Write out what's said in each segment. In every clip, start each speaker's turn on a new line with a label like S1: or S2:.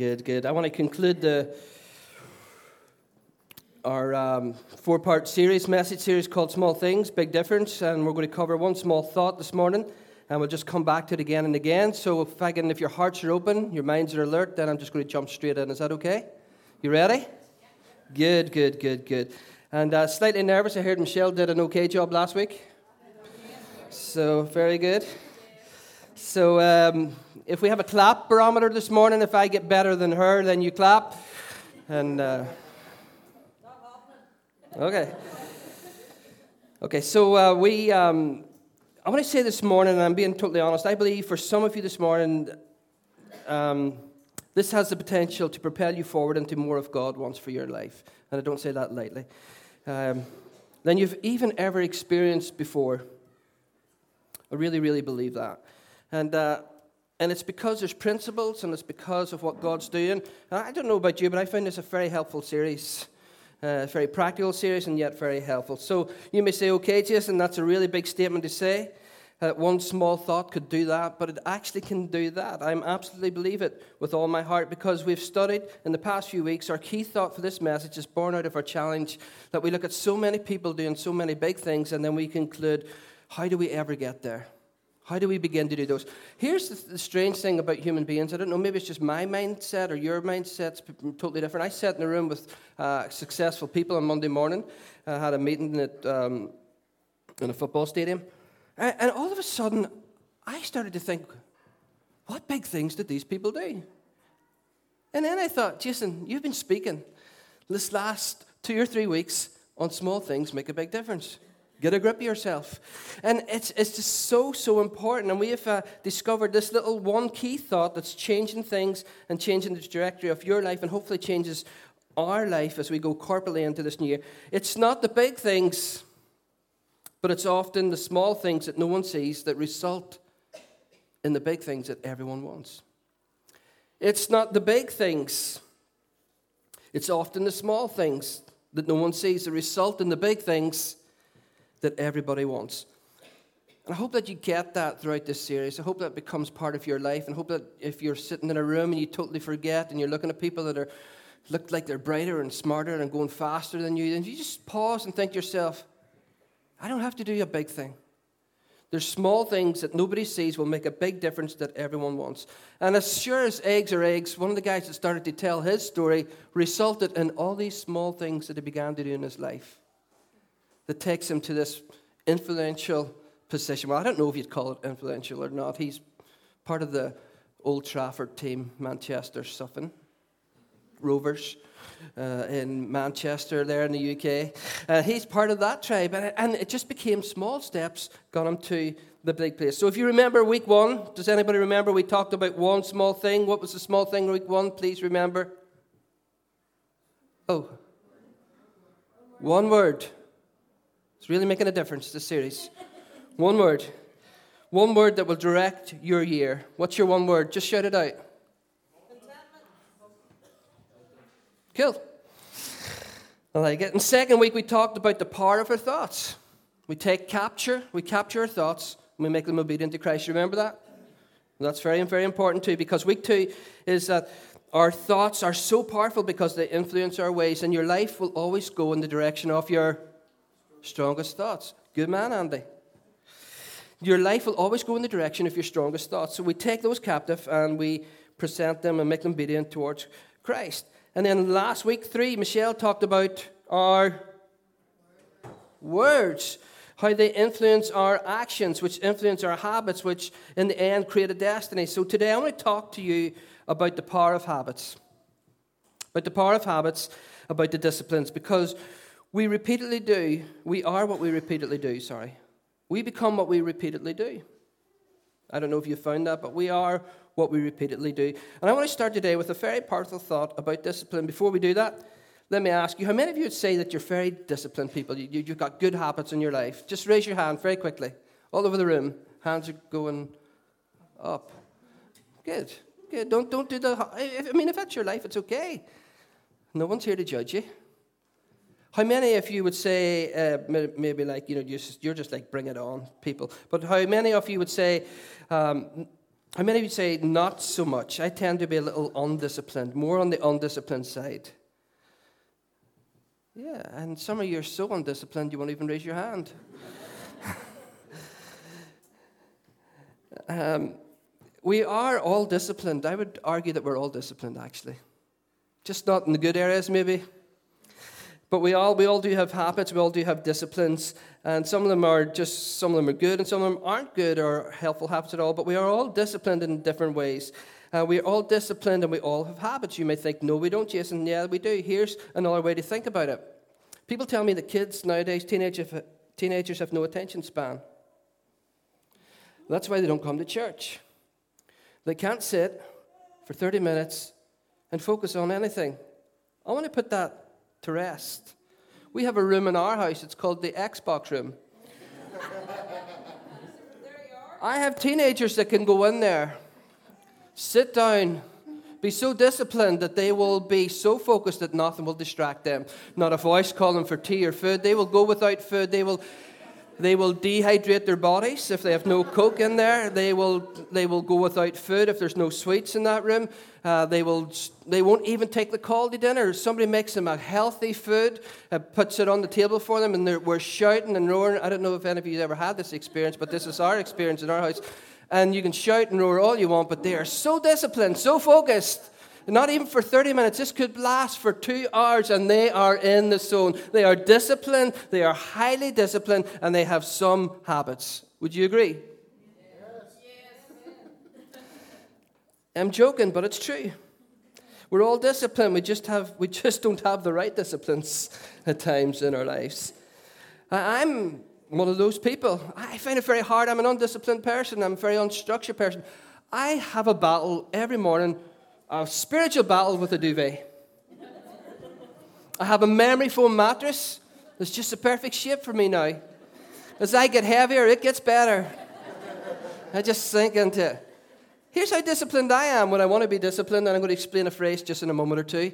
S1: Good, good. I want to conclude the our um, four-part series, message series called "Small Things, Big Difference," and we're going to cover one small thought this morning, and we'll just come back to it again and again. So, if if your hearts are open, your minds are alert, then I'm just going to jump straight in. Is that okay? You ready? Good, good, good, good. And uh, slightly nervous. I heard Michelle did an okay job last week. So very good. So um, if we have a clap barometer this morning, if I get better than her, then you clap. And uh, okay, okay. So uh, we, um, I want to say this morning, and I'm being totally honest. I believe for some of you this morning, um, this has the potential to propel you forward into more of God wants for your life, and I don't say that lightly. Um, than you've even ever experienced before. I really, really believe that. And, uh, and it's because there's principles and it's because of what God's doing. And I don't know about you, but I find this a very helpful series. Uh, very practical series and yet very helpful. So you may say, okay, Jason, that's a really big statement to say. Uh, one small thought could do that, but it actually can do that. I absolutely believe it with all my heart because we've studied in the past few weeks. Our key thought for this message is born out of our challenge that we look at so many people doing so many big things and then we conclude, how do we ever get there? How do we begin to do those? Here's the, strange thing about human beings. I don't know, maybe it's just my mindset or your mindset's totally different. I sat in a room with uh, successful people on Monday morning. I had a meeting at, um, in a football stadium. And, and all of a sudden, I started to think, what big things did these people do? And then I thought, Jason, you've been speaking this last two or three weeks on small things make a big difference. Get a grip of yourself. And it's, it's just so, so important. And we have uh, discovered this little one key thought that's changing things and changing the trajectory of your life and hopefully changes our life as we go corporately into this new year. It's not the big things, but it's often the small things that no one sees that result in the big things that everyone wants. It's not the big things, it's often the small things that no one sees that result in the big things that everybody wants. And I hope that you get that throughout this series. I hope that becomes part of your life. And hope that if you're sitting in a room and you totally forget and you're looking at people that are look like they're brighter and smarter and going faster than you, then you just pause and think to yourself, I don't have to do a big thing. There's small things that nobody sees will make a big difference that everyone wants. And as sure as eggs are eggs, one of the guys that started to tell his story resulted in all these small things that he began to do in his life that takes him to this influential position. Well, I don't know if you'd call it influential or not. He's part of the Old Trafford team, Manchester Suffin Rovers. Uh, in Manchester, there in the UK. Uh, he's part of that tribe, and, and it just became small steps got him to the big place. So, if you remember week one, does anybody remember we talked about one small thing? What was the small thing week one? Please remember. Oh, one word. It's really making a difference, this series. One word. One word that will direct your year. What's your one word? Just shout it out. Cool. I like it. In second week, we talked about the power of our thoughts. We take capture, we capture our thoughts, and we make them obedient to Christ. You remember that? that's very, very important too, because week two is that our thoughts are so powerful because they influence our ways, and your life will always go in the direction of your strongest thoughts. Good man, Andy. Your life will always go in the direction of your strongest thoughts. So we take those captive and we present them and make them obedient towards Christ. And then last week, three, Michelle talked about our words, how they influence our actions, which influence our habits, which in the end create a destiny. So today I want to talk to you about the power of habits. About the power of habits, about the disciplines, because we repeatedly do, we are what we repeatedly do, sorry. We become what we repeatedly do. I don't know if you found that, but we are what we repeatedly do. And I want to start today with a very powerful thought about discipline. Before we do that, let me ask you how many of you would say that you're very disciplined people? You, have got good habits in your life? Just raise your hand very quickly. All over the room. Hands are going up. Good. Good. Don't, don't do the. I mean, if that's your life, it's okay. No one's here to judge you. How many of you would say, uh, maybe like, you know, you're just, you're just, like, bring it on, people, but how many of you would say, um, How many of you say not so much? I tend to be a little undisciplined, more on the undisciplined side. Yeah, and some of you are so undisciplined you won't even raise your hand. um, we are all disciplined. I would argue that we're all disciplined, actually. Just not in the good areas, maybe. But we all, we all do have habits, we all do have disciplines, and some of them are just, some of them are good, and some of them aren't good or helpful habits at all, but we are all disciplined in different ways. Uh, we're all disciplined and we all have habits. You may think, no, we don't, Jason. Yeah, we do. Here's another way to think about it. People tell me that kids nowadays, teenagers, teenagers have no attention span. That's why they don't come to church. They can't sit for 30 minutes and focus on anything. I want to put that to rest. We have a room in our house, it's called the Xbox room. I have teenagers that can go in there, sit down, be so disciplined that they will be so focused that nothing will distract them. Not a voice calling for tea or food. They will go without food. They will they will dehydrate their bodies if they have no Coke in there. They will, they will go without food if there's no sweets in that room. Uh, they, will, they won't even take the call to dinner. Somebody makes them a healthy food, uh, puts it on the table for them, and we're shouting and roaring. I don't know if any of you ever had this experience, but this is our experience in our house. And you can shout and roar all you want, but they are so disciplined, so focused not even for 30 minutes. This could last for two hours, and they are in the zone. They are disciplined, they are highly disciplined, and they have some habits. Would you agree? Yes. I'm joking, but it's true. We're all disciplined. We just have we just don't have the right disciplines at times in our lives. I'm one of those people. I find it very hard. I'm an undisciplined person. I'm a very unstructured person. I have a battle every morning a spiritual battle with a duvet. I have a memory foam mattress that's just a perfect shape for me now. As I get heavier, it gets better. I just sink into it. Here's how disciplined I am when I want to be disciplined, and I'm going to explain a phrase just in a moment or two.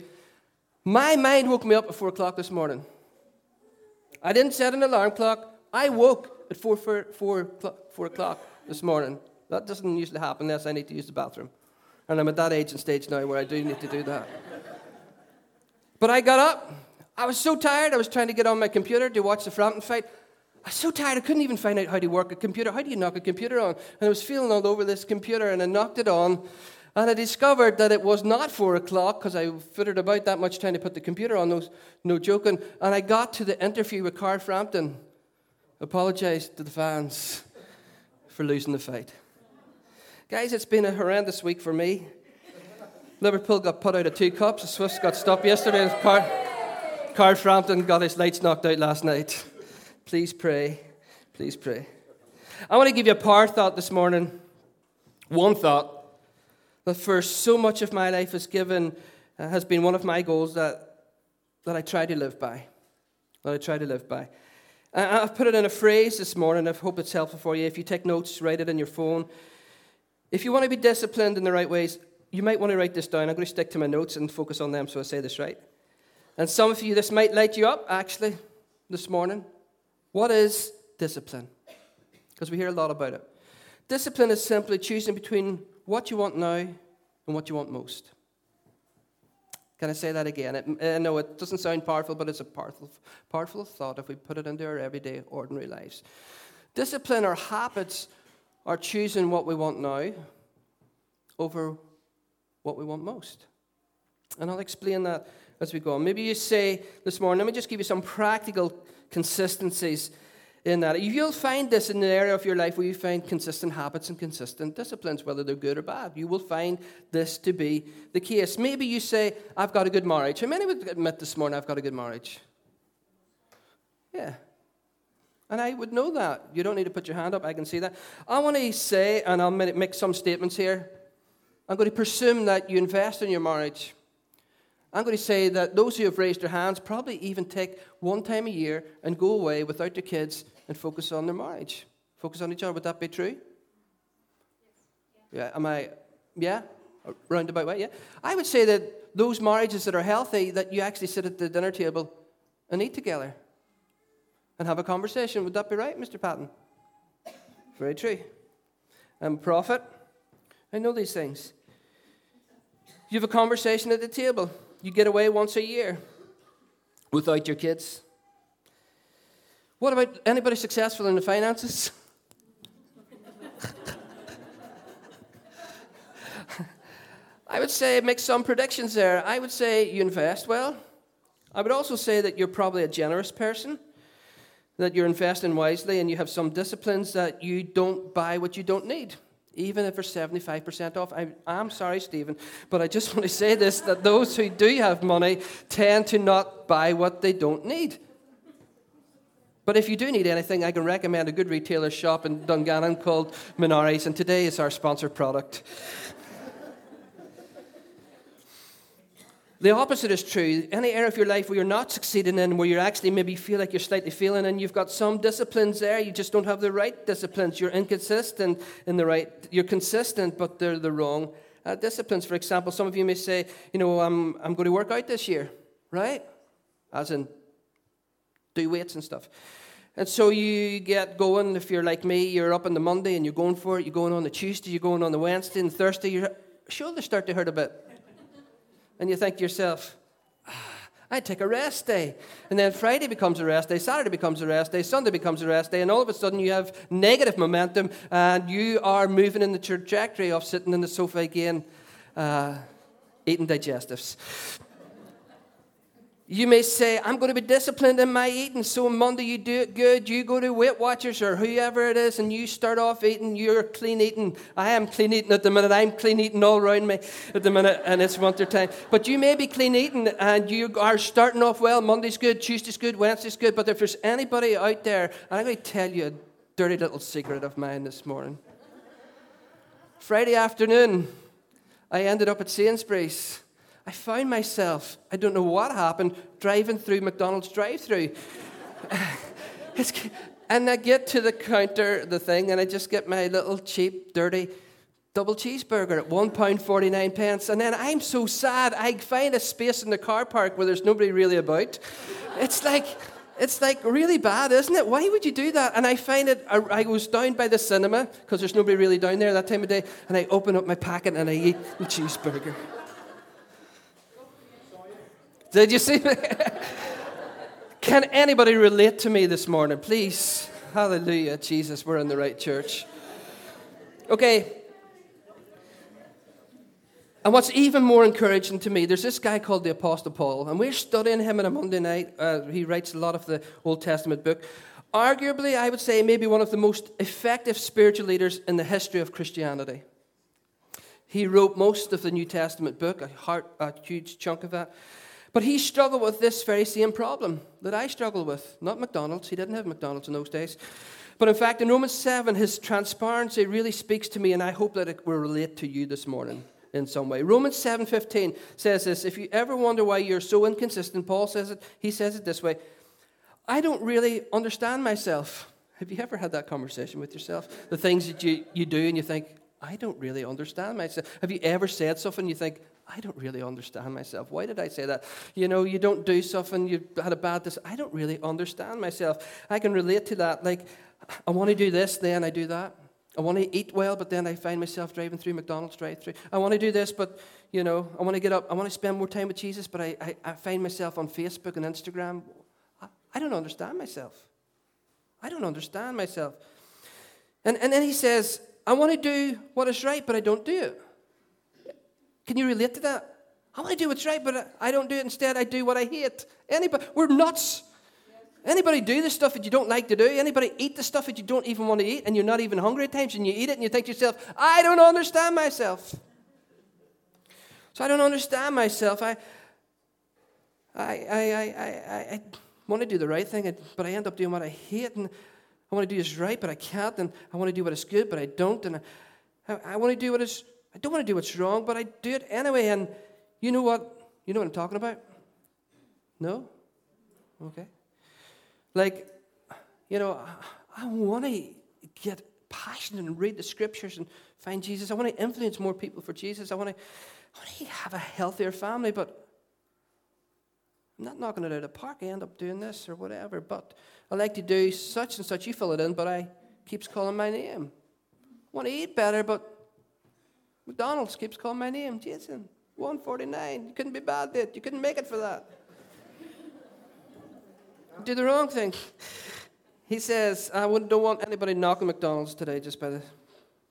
S1: My mind woke me up at 4 o'clock this morning. I didn't set an alarm clock. I woke at 4, 4, 4, 4 o'clock this morning. That doesn't usually happen unless I need to use the bathroom. And I'm at that age and stage now where I do need to do that. But I got up. I was so tired. I was trying to get on my computer to watch the Frampton fight. I was so tired. I couldn't even find out how to work a computer. How do you knock a computer on? And I was feeling all over this computer, and I knocked it on. And I discovered that it was not four o'clock because I fitted about that much trying to put the computer on. No, no joking. And I got to the interview with Carl Frampton. Apologized to the fans for losing the fight. Guys, it's been a horrendous week for me. Liverpool got put out of two cups. The Swifts got stopped yesterday. Carl Frampton got his lights knocked out last night. Please pray. Please pray. I want to give you a power thought this morning. One thought that for so much of my life has given uh, has been one of my goals that, that I try to live by. That I try to live by. I've put it in a phrase this morning. I hope it's helpful for you. If you take notes, write it in your phone. If you want to be disciplined in the right ways, you might want to write this down. I'm going to stick to my notes and focus on them so I say this right. And some of you, this might light you up, actually, this morning. What is discipline? Because we hear a lot about it. Discipline is simply choosing between what you want now and what you want most. Can I say that again? It, I know it doesn't sound powerful, but it's a powerful, powerful thought if we put it into our everyday, ordinary lives. Discipline or habits are choosing what we want now over what we want most. And I'll explain that as we go on. Maybe you say this morning, let me just give you some practical consistencies in that. If you'll find this in an area of your life where you find consistent habits and consistent disciplines, whether they're good or bad. You will find this to be the case. Maybe you say, I've got a good marriage. How many would admit this morning, I've got a good marriage? Yeah, and I would know that. You don't need to put your hand up, I can see that. I want to say, and I'll make some statements here. I'm going to presume that you invest in your marriage. I'm going to say that those who have raised their hands probably even take one time a year and go away without their kids and focus on their marriage. Focus on each other. Would that be true? Yeah. Am I? Yeah. Roundabout way. Yeah. I would say that those marriages that are healthy, that you actually sit at the dinner table and eat together and have a conversation. Would that be right, Mr. Patton? Very true. I'm a prophet. I know these things. You have a conversation at the table. You get away once a year without your kids. What about anybody successful in the finances? I would say make some predictions there. I would say you invest well. I would also say that you're probably a generous person, that you're investing wisely, and you have some disciplines that you don't buy what you don't need, even if they're 75% off. I, am sorry, Stephen, but I just want to say this that those who do have money tend to not buy what they don't need. But if you do need anything, I can recommend a good retailer shop in Dungannon called Minari's, and today is our sponsor product. The opposite is true. Any area of your life where you're not succeeding in, where you actually maybe feel like you're slightly failing, and you've got some disciplines there, you just don't have the right disciplines. You're inconsistent in the right, you're consistent, but they're the wrong uh, disciplines. For example, some of you may say, you know, I'm, I'm going to work out this year, right? As in, do weights and stuff. And so you get going, if you're like me, you're up on the Monday and you're going for it, you're going on the Tuesday, you're going on the Wednesday, and Thursday, your shoulders start to hurt a bit and you think to yourself, ah, I take a rest day. And then Friday becomes a rest day, Saturday becomes a rest day, Sunday becomes a rest day, and all of a sudden you have negative momentum and you are moving in the trajectory of sitting in the sofa again, uh, eating digestives. You may say, I'm going to be disciplined in my eating. So on Monday you do it good. You go to Weight Watchers or whoever it is and you start off eating. You're clean eating. I am clean eating at the minute. I'm clean eating all around me at the minute and it's winter time. But you may be clean eating and you are starting off well. Monday's good, Tuesday's good, Wednesday's good. But if there's anybody out there, I'm going to tell you a dirty little secret of mine this morning. Friday afternoon, I ended up at Sainsbury's I found myself, I don't know what happened, driving through McDonald's drive through. and I get to the counter, the thing, and I just get my little cheap, dirty double cheeseburger at £1.49 pence. And then I'm so sad, I find a space in the car park where there's nobody really about. It's like, it's like really bad, isn't it? Why would you do that? And I find it, I, I was down by the cinema because there's nobody really down there that time of day, and I open up my packet and I eat the cheeseburger. Did you see? me? Can anybody relate to me this morning? Please. Hallelujah. Jesus, we're in the right church. Okay. And what's even more encouraging to me, there's this guy called the Apostle Paul, and we're studying him on a Monday night. Uh, he writes a lot of the Old Testament book. Arguably, I would say, maybe one of the most effective spiritual leaders in the history of Christianity. He wrote most of the New Testament book, a, heart, a huge chunk of that. But he struggled with this very same problem that I struggle with. Not McDonald's, he didn't have McDonald's in those days. But in fact, in Romans 7, his transparency really speaks to me, and I hope that it will relate to you this morning in some way. Romans 7:15 says this, if you ever wonder why you're so inconsistent, Paul says it, he says it this way, I don't really understand myself. Have you ever had that conversation with yourself? The things that you, you do and you think, I don't really understand myself. Have you ever said something you think, I don't really understand myself. Why did I say that? You know, you don't do something, you had a bad this. I don't really understand myself. I can relate to that. Like, I want to do this, then I do that. I want to eat well, but then I find myself driving through McDonald's drive through. I want to do this, but, you know, I want to get up. I want to spend more time with Jesus, but I, I, I find myself on Facebook and Instagram. I, I don't understand myself. I don't understand myself. And, and then he says, I want to do what is right, but I don't do it. Can you relate to that? Oh, I want to do what's right, but I don't do it. Instead, I do what I hate. Anybody, we're nuts. Anybody do the stuff that you don't like to do? Anybody eat the stuff that you don't even want to eat and you're not even hungry at times and you eat it and you think to yourself, I don't understand myself. So I don't understand myself. I, I, I, I, I, I want to do the right thing, but I end up doing what I hate. And I want to do what's right, but I can't. And I want to do what is good, but I don't. And I, I want to do what is I don't want to do what's wrong, but I do it anyway. And you know what? You know what I'm talking about? No? Okay. Like, you know, I want to get passionate and read the scriptures and find Jesus. I want to influence more people for Jesus. I want to, I want to have a healthier family, but I'm not knocking it out of the park. I end up doing this or whatever. But I like to do such and such. You fill it in, but I keeps calling my name. I want to eat better, but McDonald's keeps calling my name, Jason. 149. You couldn't be bad, did you? couldn't make it for that. Do the wrong thing. He says, I don't want anybody knocking McDonald's today, just by the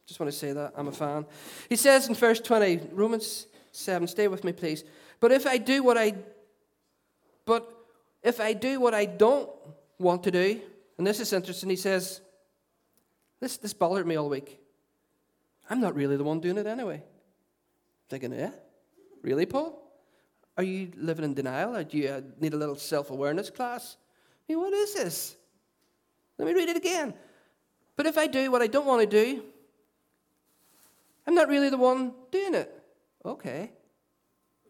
S1: just want to say that. I'm a fan. He says in verse 20, Romans 7, stay with me, please. But if I do what I but if I do what I don't want to do, and this is interesting, he says, this, this bothered me all week. I'm not really the one doing it anyway. Thinking, yeah? Really, Paul? Are you living in denial? Or do you uh, need a little self awareness class? I mean, what is this? Let me read it again. But if I do what I don't want to do, I'm not really the one doing it. Okay.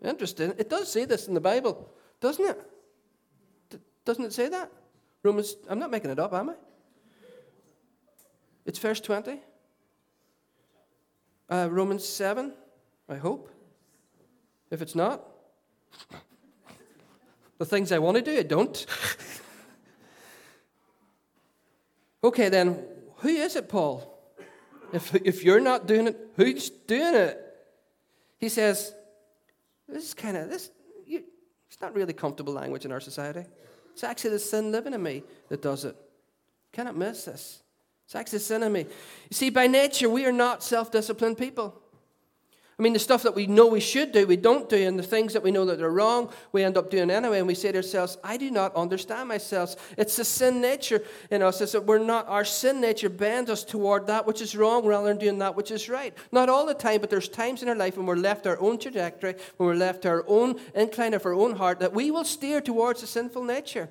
S1: Interesting. It does say this in the Bible, doesn't it? D- doesn't it say that? Romans, I'm not making it up, am I? It's verse 20. Uh, Romans 7, I hope. If it's not, the things I want to do, I don't. okay, then, who is it, Paul? If, if you're not doing it, who's doing it? He says, this is kind of, this, you, it's not really comfortable language in our society. It's actually the sin living in me that does it. Cannot miss this. It's actually sin in me. You see, by nature, we are not self disciplined people. I mean, the stuff that we know we should do, we don't do, and the things that we know that are wrong, we end up doing anyway, and we say to ourselves, I do not understand myself. It's the sin nature in us. It's that we're not, our sin nature bends us toward that which is wrong rather than doing that which is right. Not all the time, but there's times in our life when we're left our own trajectory, when we're left our own incline of our own heart, that we will steer towards the sinful nature.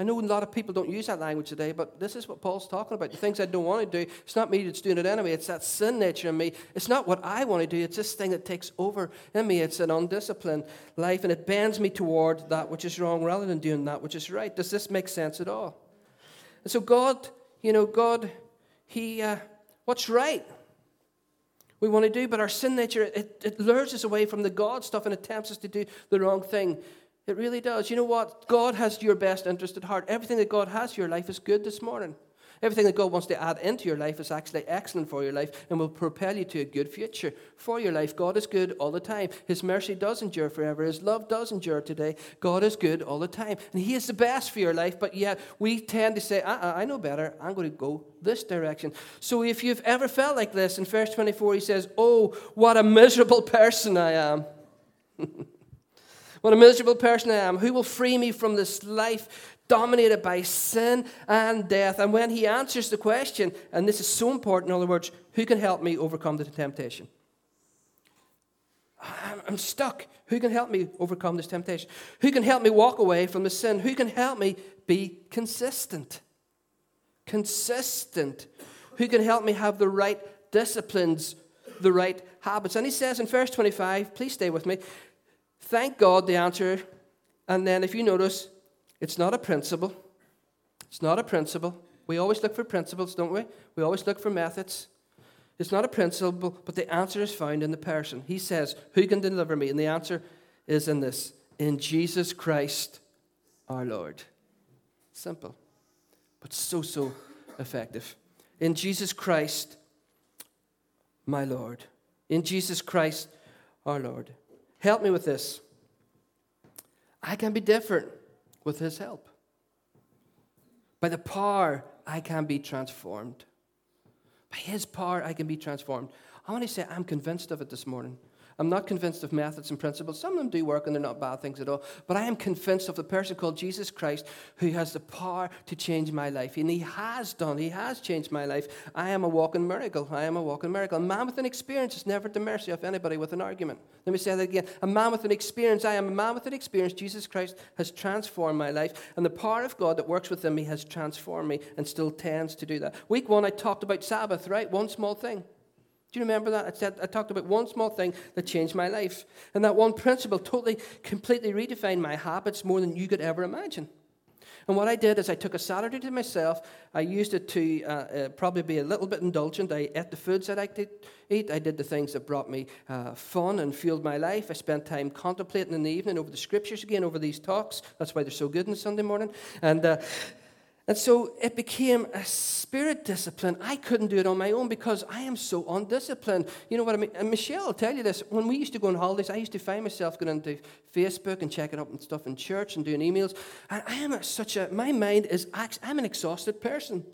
S1: I know a lot of people don't use that language today, but this is what Paul's talking about. The things I don't want to do, it's not me that's doing it anyway. It's that sin nature in me. It's not what I want to do, it's this thing that takes over in me. It's an undisciplined life, and it bends me toward that which is wrong rather than doing that which is right. Does this make sense at all? And so, God, you know, God, He, uh, what's right? We want to do, but our sin nature, it, it lures us away from the God stuff and it tempts us to do the wrong thing. It really does. You know what? God has your best interest at heart. Everything that God has for your life is good this morning. Everything that God wants to add into your life is actually excellent for your life and will propel you to a good future for your life. God is good all the time. His mercy does endure forever. His love does endure today. God is good all the time. And He is the best for your life, but yet we tend to say, uh-uh, I know better. I'm going to go this direction. So if you've ever felt like this, in verse 24, He says, Oh, what a miserable person I am. What a miserable person I am. Who will free me from this life dominated by sin and death? And when he answers the question, and this is so important, in other words, who can help me overcome the temptation? I'm stuck. Who can help me overcome this temptation? Who can help me walk away from the sin? Who can help me be consistent? Consistent. Who can help me have the right disciplines, the right habits? And he says in verse 25, please stay with me, Thank God the answer. And then if you notice, it's not a principle. It's not a principle. We always look for principles, don't we? We always look for methods. It's not a principle, but the answer is found in the person. He says, Who can deliver me? And the answer is in this in Jesus Christ our Lord. Simple, but so, so effective. In Jesus Christ, my Lord. In Jesus Christ, our Lord. Help me with this. I can be different with His help. By the power, I can be transformed. By His power, I can be transformed. I want to say I'm convinced of it this morning. I'm not convinced of methods and principles. Some of them do work and they're not bad things at all. But I am convinced of the person called Jesus Christ who has the power to change my life. And he has done, he has changed my life. I am a walking miracle. I am a walking miracle. A man with an experience is never at the mercy of anybody with an argument. Let me say that again. A man with an experience, I am a man with an experience. Jesus Christ has transformed my life. And the power of God that works within me has transformed me and still tends to do that. Week one, I talked about Sabbath, right? One small thing. Do you remember that? I, said, I talked about one small thing that changed my life. And that one principle totally, completely redefined my habits more than you could ever imagine. And what I did is I took a Saturday to myself. I used it to uh, uh, probably be a little bit indulgent. I ate the foods that I could eat. I did the things that brought me uh, fun and fueled my life. I spent time contemplating in the evening over the scriptures again, over these talks. That's why they're so good on Sunday morning. And uh, And so it became a spirit discipline. I couldn't do it on my own because I am so undisciplined. You know what I mean? And Michelle will tell you this. When we used to go on holidays, I used to find myself going into Facebook and checking up and stuff in church and doing emails. And I am such a, my mind is, I'm an exhausted person.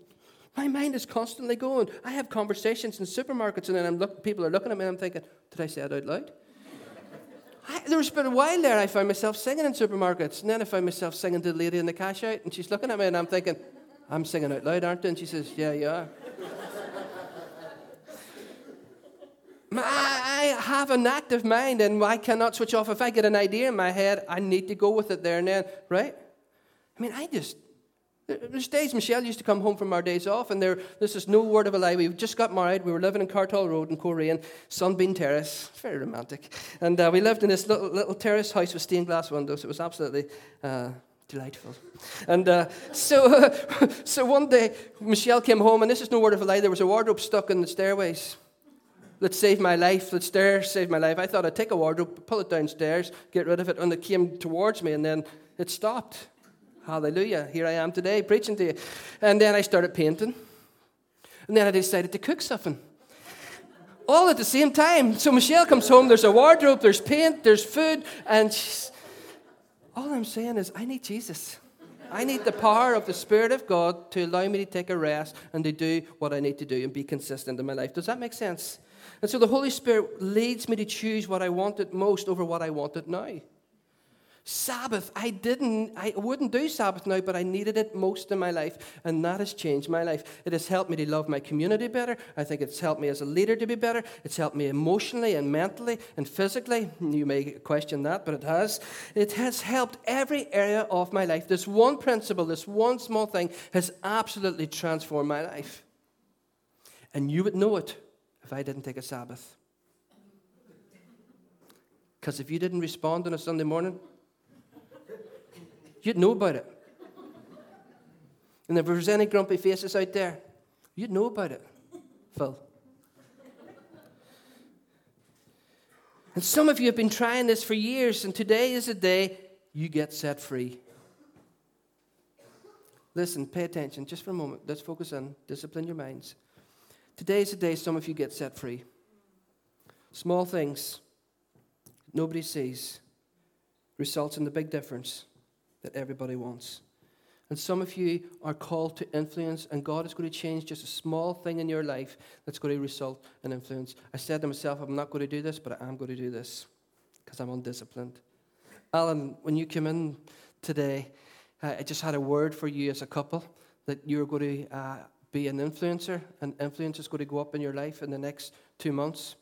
S1: My mind is constantly going. I have conversations in supermarkets and then I'm look, people are looking at me and I'm thinking, did I say it out loud? I, there was been a while there I found myself singing in supermarkets, and then I found myself singing to the lady in the cash out, and she's looking at me, and I'm thinking, I'm singing out loud, aren't I? And she says, Yeah, you are. I have an active mind and I cannot switch off. If I get an idea in my head, I need to go with it there and then, right? I mean, I just, there's days Michelle used to come home from our days off, and there, this is no word of a lie. We just got married. We were living in Cartall Road in Coleraine, Sunbeam Terrace. Very romantic. And uh, we lived in this little, little terrace house with stained glass windows. It was absolutely uh, delightful. And uh, so, so one day, Michelle came home, and this is no word of a lie. There was a wardrobe stuck in the stairways. Let's save my life. Let's dare save my life. I thought I'd take a wardrobe, pull it downstairs, get rid of it, and it came towards me, and then it stopped. Hallelujah. Here I am today preaching to you. And then I started painting. And then I decided to cook something. All at the same time. So Michelle comes home, there's a wardrobe, there's paint, there's food, and she's, all I'm saying is, I need Jesus. I need the power of the Spirit of God to allow me to take a rest and to do what I need to do and be consistent in my life. Does that make sense? And so the Holy Spirit leads me to choose what I wanted most over what I wanted now. Sabbath, I didn't, I wouldn't do Sabbath now, but I needed it most in my life, and that has changed my life. It has helped me to love my community better. I think it's helped me as a leader to be better. It's helped me emotionally and mentally and physically. You may question that, but it has. It has helped every area of my life. This one principle, this one small thing, has absolutely transformed my life. And you would know it if I didn't take a Sabbath. Because if you didn't respond on a Sunday morning, You'd know about it. And if there's any grumpy faces out there, you'd know about it, Phil. And some of you have been trying this for years, and today is the day you get set free. Listen, pay attention just for a moment. Let's focus on discipline your minds. Today is the day some of you get set free. Small things nobody sees results in the big difference that everybody wants. And some of you are called to influence, and God is going to change just a small thing in your life that's going to result in influence. I said to myself, I'm not going to do this, but I am going to do this because I'm undisciplined. Alan, when you came in today, I just had a word for you as a couple that you're going to uh, be an influencer, and influence is going to go up in your life in the next two months.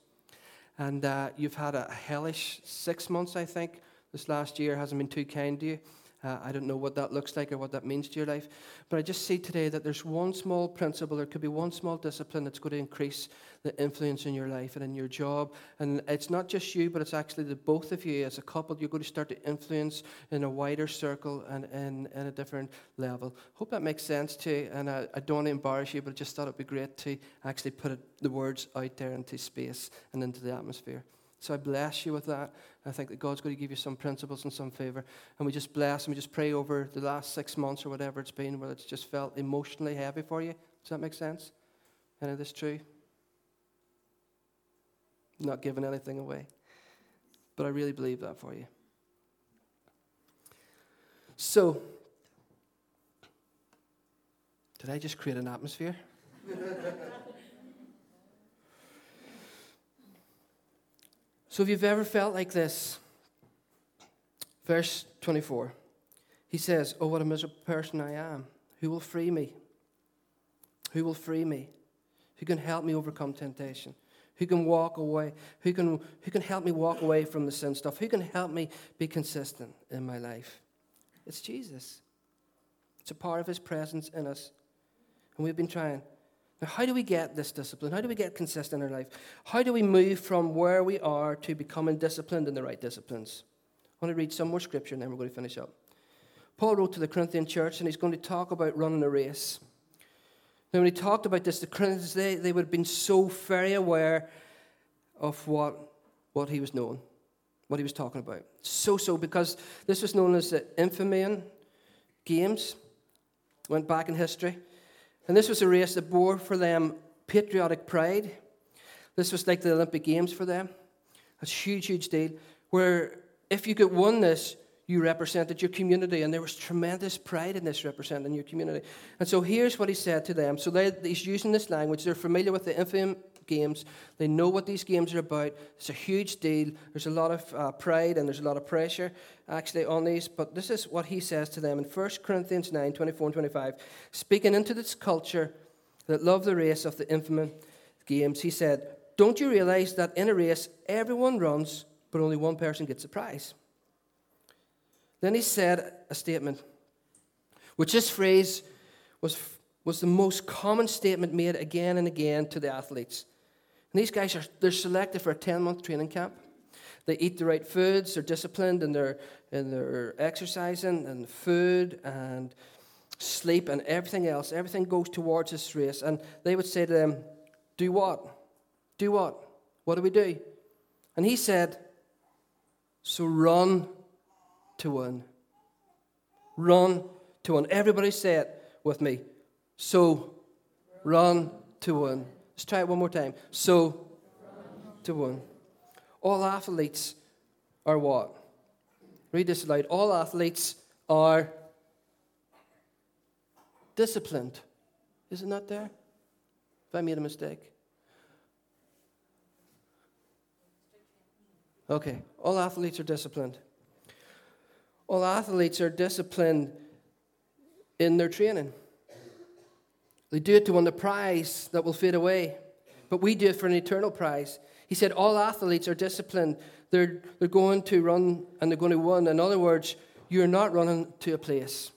S1: And uh, you've had a hellish six months, I think. This last year hasn't been too kind to you. Uh, I don't know what that looks like or what that means to your life. But I just see today that there's one small principle, there could be one small discipline that's going to increase the influence in your life and in your job. And it's not just you, but it's actually the both of you as a couple. You're going to start to influence in a wider circle and in, a different level. Hope that makes sense to you. And I, I don't want to embarrass you, but I just thought it'd be great to actually put it, the words out there into space and into the atmosphere. So I bless you with that. I think that God's going to give you some principles and some favor. And we just bless and we just pray over the last six months or whatever it's been where it's just felt emotionally heavy for you. Does that make sense? Any of this true? Not giving anything away. But I really believe that for you. So, did I just create an atmosphere? So if you've ever felt like this, verse 24, he says, Oh, what a miserable person I am. Who will free me? Who will free me? Who can help me overcome temptation? Who can walk away? Who can, who can help me walk away from the sin stuff? Who can help me be consistent in my life? It's Jesus. It's a part of his presence in us. And we've been trying. Now, how do we get this discipline? How do we get consistent in our life? How do we move from where we are to becoming disciplined in the right disciplines? I want to read some more scripture and then we're going to finish up. Paul wrote to the Corinthian church and he's going to talk about running a race. Now, when he talked about this, the Corinthians, they, they would have been so very aware of what, what he was knowing, what he was talking about. So, so, because this was known as the Isthmian Games. went back in history. And this was a race that bore for them patriotic pride. This was like the Olympic Games for them. It's a huge, huge deal. Where if you could win this, you represented your community, and there was tremendous pride in this representing your community. And so here's what he said to them. So they, he's using this language. They're familiar with the Isthmian games. They know what these games are about. It's a huge deal. There's a lot of uh, pride and there's a lot of pressure actually on these. But this is what he says to them in 1 Corinthians 9 24 and 25. Speaking into this culture that love the race of the Isthmian games, he said, Don't you realize that in a race, everyone runs, but only one person gets a prize? Then he said a statement, which this phrase was, was the most common statement made again and again to the athletes. And these guys are they're selected for a 10 month training camp. They eat the right foods, they're disciplined in their, in their exercising and food and sleep and everything else. Everything goes towards this race. And they would say to them, Do what? Do what? What do we do? And he said, So run to win. Run to win. Everybody say it with me. So run to win. Let's try it one more time. So to one. All athletes are what? Read this aloud. All athletes are disciplined. Isn't that there? If I made a mistake. Okay, all athletes are disciplined. All athletes are disciplined in their training. They do it to win the prize that will fade away, but we do it for an eternal prize. He said all athletes are disciplined. They're, they're going to run and they're going to win. In other words, you're not running to a place,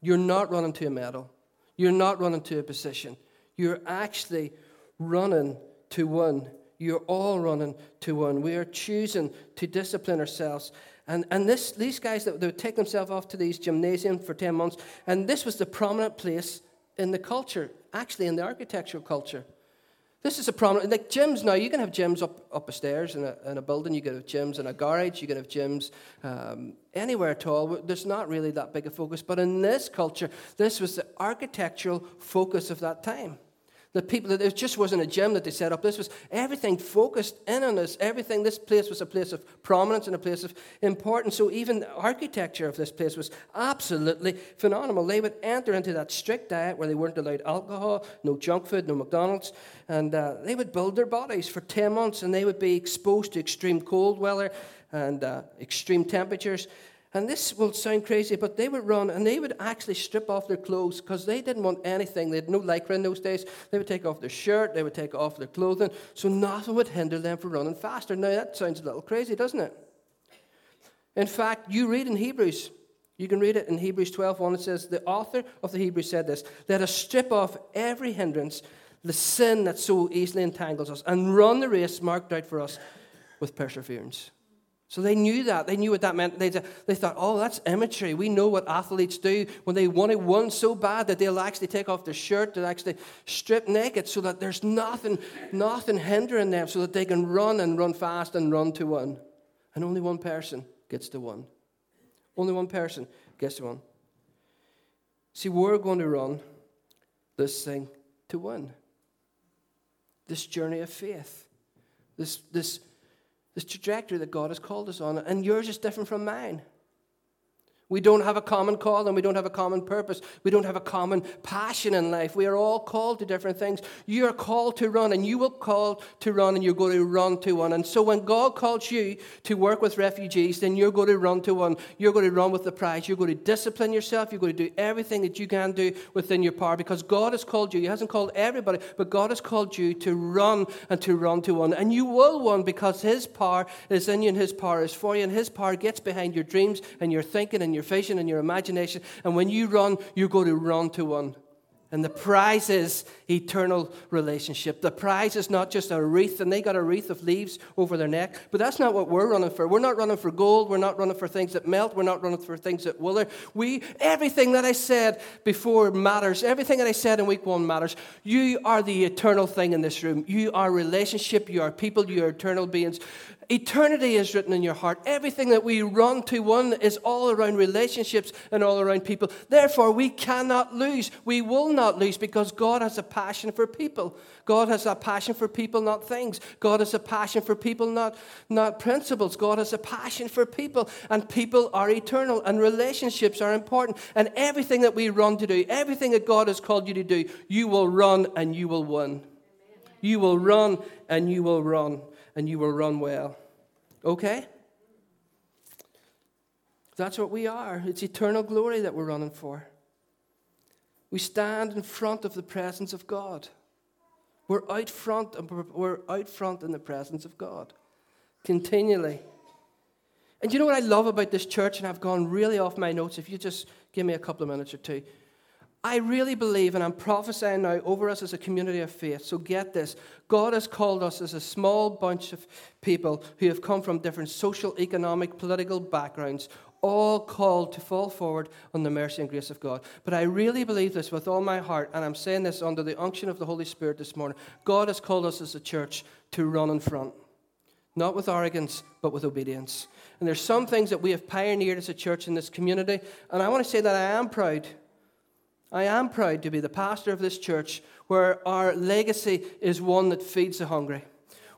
S1: you're not running to a medal, you're not running to a position. You're actually running to one. You're all running to one. We are choosing to discipline ourselves and, and this, these guys, they would take themselves off to these gymnasiums for 10 months, and this was the prominent place in the culture, actually in the architectural culture. This is a prominent, like gyms now, you can have gyms up, up the stairs in a, in a building, you can have gyms in a garage, you can have gyms um, anywhere at all. There's not really that big a focus, but in this culture, this was the architectural focus of that time. The people, that it just wasn't a gym that they set up. This was everything focused in on this. Everything, this place was a place of prominence and a place of importance. So even the architecture of this place was absolutely phenomenal. They would enter into that strict diet where they weren't allowed alcohol, no junk food, no McDonald's. And uh, they would build their bodies for 10 months and they would be exposed to extreme cold weather and uh, extreme temperatures. And this will sound crazy, but they would run and they would actually strip off their clothes because they didn't want anything. They had no lycra in those days. They would take off their shirt, they would take off their clothing, so nothing would hinder them from running faster. Now, that sounds a little crazy, doesn't it? In fact, you read in Hebrews, you can read it in Hebrews 12 1. It says, The author of the Hebrews said this Let us strip off every hindrance, the sin that so easily entangles us, and run the race marked out for us with perseverance. So they knew that. They knew what that meant. They, they thought, oh, that's imagery. We know what athletes do when they want to win so bad that they'll actually take off their shirt, they'll actually strip naked so that there's nothing, nothing hindering them so that they can run and run fast and run to one. And only one person gets to one. Only one person gets to one. See, we're going to run this thing to win. This journey of faith. This, this this trajectory that God has called us on, and yours is different from mine. We don't have a common call and we don't have a common purpose. We don't have a common passion in life. We are all called to different things. You are called to run and you will call to run and you're going to run to one. And so when God calls you to work with refugees, then you're going to run to one. You're going to run with the prize. You're going to discipline yourself. You're going to do everything that you can do within your power because God has called you. He hasn't called everybody, but God has called you to run and to run to one. And you will run because His power is in you and His power is for you. And His power gets behind your dreams and your thinking and vision and your imagination. And when you run, you go to run to one. And the prize is eternal relationship. The prize is not just a wreath, and they got a wreath of leaves over their neck, but that's not what we're running for. We're not running for gold. We're not running for things that melt. We're not running for things that wither. We, everything that I said before matters. Everything that I said in week one matters. You are the eternal thing in this room. You are relationship. You are people. You are eternal beings. Eternity is written in your heart. Everything that we run to one is all around relationships and all around people. Therefore, we cannot lose. We will not lose because God has a passion for people. God has a passion for people, not things. God has a passion for people, not, not principles. God has a passion for people, and people are eternal, and relationships are important. And everything that we run to do, everything that God has called you to do, you will run and you will win. You will run and you will run and you will run well. Okay? That's what we are. It's eternal glory that we're running for. We stand in front of the presence of God. We're out front, we're out front in the presence of God continually. And you know what I love about this church? And I've gone really off my notes. If you just give me a couple of minutes or two. I really believe, and I'm prophesying now over us as a community of faith. So get this God has called us as a small bunch of people who have come from different social, economic, political backgrounds, all called to fall forward on the mercy and grace of God. But I really believe this with all my heart, and I'm saying this under the unction of the Holy Spirit this morning. God has called us as a church to run in front, not with arrogance, but with obedience. And there's some things that we have pioneered as a church in this community, and I want to say that I am proud I am proud to be the pastor of this church where our legacy is one that feeds the hungry,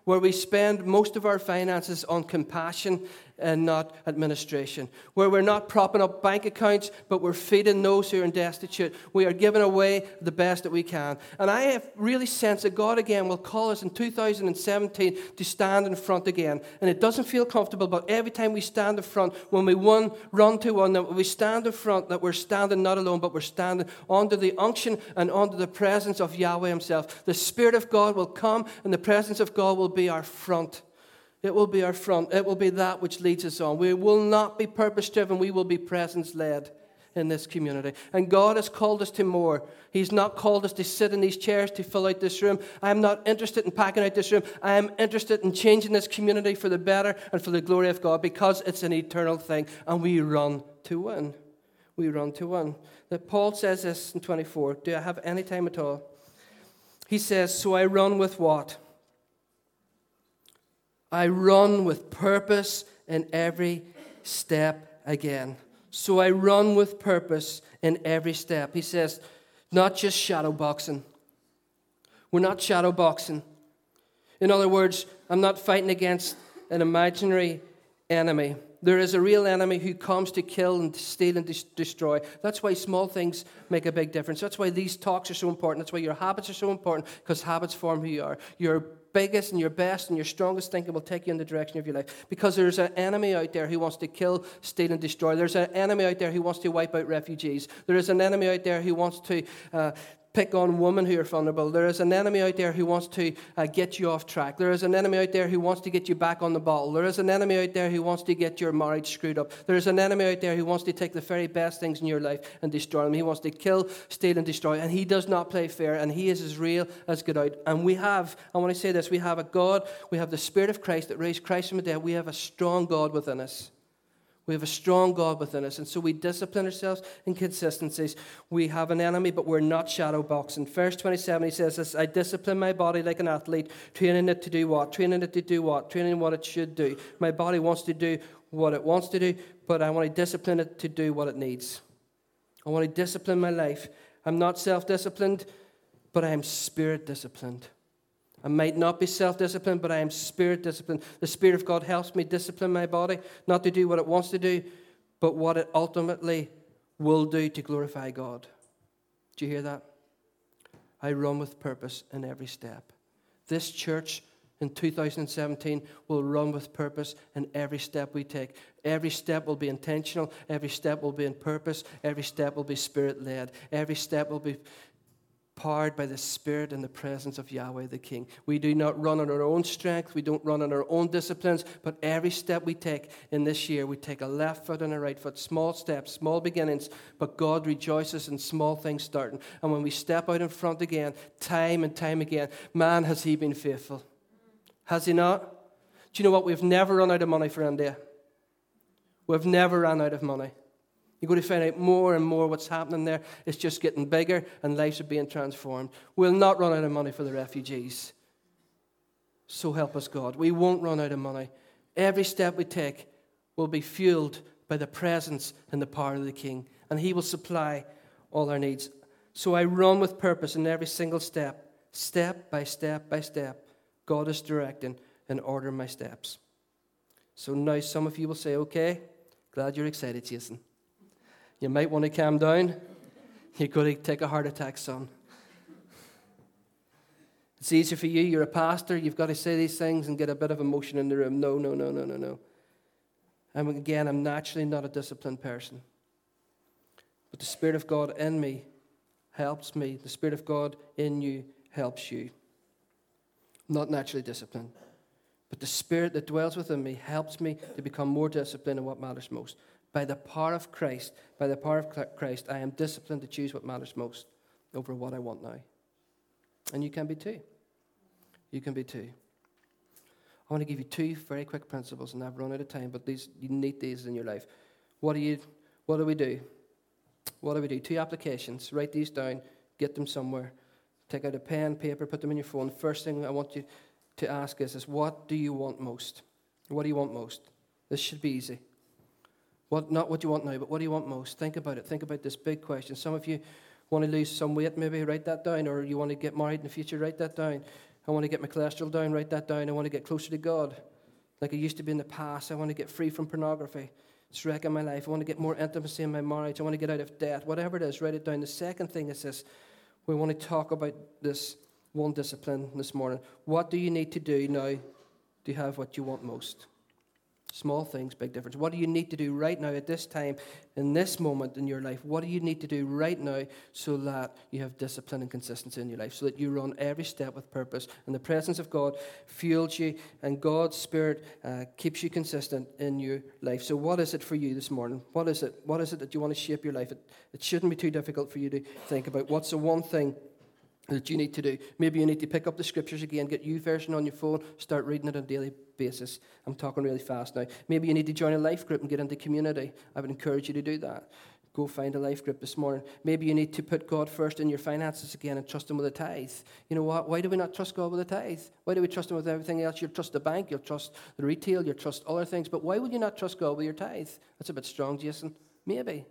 S1: where we spend most of our finances on compassion and not administration. Where we're not propping up bank accounts, but we're feeding those who are destitute. We are giving away the best that we can. And I have really sensed that God again will call us in 2017 to stand in front again. And it doesn't feel comfortable, but every time we stand in front, when we one run to one, that we stand in front, that we're standing not alone, but we're standing under the unction and under the presence of Yahweh Himself. The Spirit of God will come, and the presence of God will be our front. It will be our front. It will be that which leads us on. We will not be purpose driven, we will be presence led in this community. And God has called us to more. He's not called us to sit in these chairs to fill out this room. I'm not interested in packing out this room. I am interested in changing this community for the better and for the glory of God because it's an eternal thing and we run to win. We run to win. That Paul says this in 24. Do I have any time at all? He says, So I run with what? I run with purpose in every step again. So I run with purpose in every step. He says, not just shadow boxing. We're not shadow boxing. In other words, I'm not fighting against an imaginary enemy. There is a real enemy who comes to kill and steal and destroy. That's why small things make a big difference. That's why these talks are so important. That's why your habits are so important, because habits form who you are. Your biggest and your best and your strongest thinking will take you in the direction of your life. Because there's an enemy out there who wants to kill, steal, and destroy. There's an enemy out there who wants to wipe out refugees. There is an enemy out there who wants to uh, pick on women who are vulnerable. There is an enemy out there who wants to uh, get you off track. There is an enemy out there who wants to get you back on the ball. There is an enemy out there who wants to get your marriage screwed up. There is an enemy out there who wants to take the very best things in your life and destroy them. He wants to kill, steal, and destroy. And he does not play fair, and he is as real as get out. And we have, I want to say this, we have a God, we have the Spirit of Christ that raised Christ from the dead. We have a strong God within us. We have a strong God within us, and so we discipline ourselves in consistencies. We have an enemy, but we're not shadow boxing. Verse 27, he says this I discipline my body like an athlete, training it to do what? Training it to do what? Training what it should do. My body wants to do what it wants to do, but I want to discipline it to do what it needs. I want to discipline my life. I'm not self disciplined, but I am spirit disciplined. I might not be self disciplined, but I am spirit disciplined. The Spirit of God helps me discipline my body, not to do what it wants to do, but what it ultimately will do to glorify God. Do you hear that? I run with purpose in every step. This church in 2017 will run with purpose in every step we take. Every step will be intentional. Every step will be in purpose. Every step will be spirit led. Every step will be powered by the Spirit and the presence of Yahweh the King. We do not run on our own strength, we don't run on our own disciplines, but every step we take in this year, we take a left foot and a right foot, small steps, small beginnings, but God rejoices in small things starting. And when we step out in front again, time and time again, man, has He been faithful. Has He not? Do you know what? We've never run out of money for India. We've never run out of money. You're going to find out more and more what's happening there. It's just getting bigger and lives are being transformed. We'll not run out of money for the refugees. So help us, God. We won't run out of money. Every step we take will be fueled by the presence and the power of the King, and He will supply all our needs. So I run with purpose in every single step, step by step by step. God is directing and ordering my steps. So now some of you will say, okay, glad you're excited, Jason. You might want to calm down. You're going to take a heart attack, son. It's easier for you. You're a pastor. You've got to say these things and get a bit of emotion in the room. No, no, no, no, no, no. And again, I'm naturally not a disciplined person. But the Spirit of God in me helps me. The Spirit of God in you helps you. not naturally disciplined. But the Spirit that dwells within me helps me to become more disciplined in what matters most. By the power of Christ, by the power of Christ, I am disciplined to choose what matters most over what I want now. And you can be too. You can be too. I want to give you two very quick principles, and I've run out of time, but these you need these in your life. What do you what do we do? What do we do? Two applications. Write these down, get them somewhere. Take out a pen, paper, put them in your phone. First thing I want you to ask is, is what do you want most? What do you want most? This should be easy. What, not what you want now, but what do you want most? Think about it. Think about this big question. Some of you want to lose some weight, maybe write that down, or you want to get married in the future, write that down. I want to get my cholesterol down, write that down. I want to get closer to God, like I used to be in the past. I want to get free from pornography. It's wrecking my life. I want to get more intimacy in my marriage. I want to get out of debt. Whatever it is, write it down. The second thing is this we want to talk about this one discipline this morning. What do you need to do now to have what you want most? Small things, big difference. What do you need to do right now at this time, in this moment in your life? What do you need to do right now so that you have discipline and consistency in your life, so that you run every step with purpose and the presence of God fuels you and God's Spirit uh, keeps you consistent in your life? So, what is it for you this morning? What is it? What is it that you want to shape your life? It, it shouldn't be too difficult for you to think about. What's the one thing? That you need to do. Maybe you need to pick up the scriptures again, get YouVersion on your phone, start reading it on a daily basis. I'm talking really fast now. Maybe you need to join a life group and get into community. I would encourage you to do that. Go find a life group this morning. Maybe you need to put God first in your finances again and trust Him with a tithe. You know what? Why do we not trust God with a tithe? Why do we trust Him with everything else? You'll trust the bank, you'll trust the retail, you'll trust other things. But why would you not trust God with your tithe? That's a bit strong, Jason. Maybe.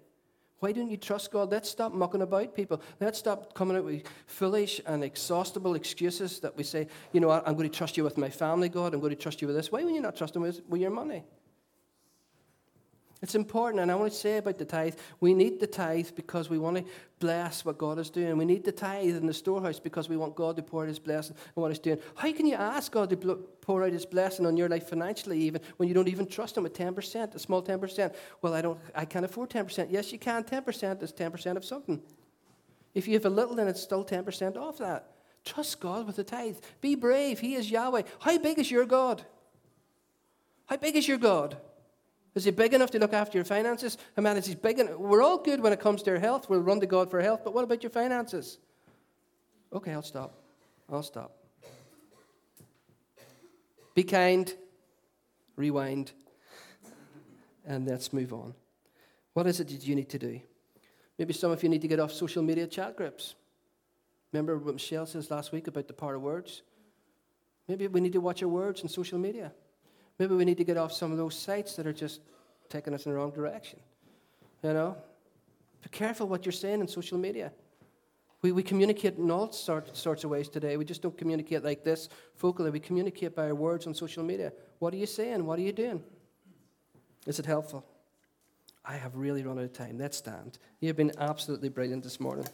S1: Why don't you trust God? Let's stop mucking about people. Let's stop coming out with foolish and exhaustible excuses that we say, you know, I'm going to trust you with my family, God. I'm going to trust you with this. Why would you not trust Him with, with your money? It's important, and I want to say about the tithe, we need the tithe because we want to bless what God is doing. We need the tithe in the storehouse because we want God to pour out His blessing on what He's doing. How can you ask God to pour out His blessing on your life financially, even when you don't even trust Him at 10%, a small 10%? Well, I don't, I can't afford 10%. Yes, you can. 10% is 10% of something. If you have a little, then it's still 10% off that. Trust God with the tithe. Be brave. He is Yahweh. How big is your God? How big is your God? Is he big enough to look after your finances? He big enough? We're all good when it comes to our health. We'll run to God for health, but what about your finances? Okay, I'll stop. I'll stop. Be kind, rewind, and let's move on. What is it that you need to do? Maybe some of you need to get off social media chat groups. Remember what Michelle says last week about the power of words? Maybe we need to watch our words on social media. Maybe we need to get off some of those sites that are just taking us in the wrong direction. You know? Be careful what you're saying in social media. We, we communicate in all sort, sorts of ways today. We just don't communicate like this focally. We communicate by our words on social media. What are you saying? What are you doing? Is it helpful? I have really run out of time. Let's stand. You've been absolutely brilliant this morning.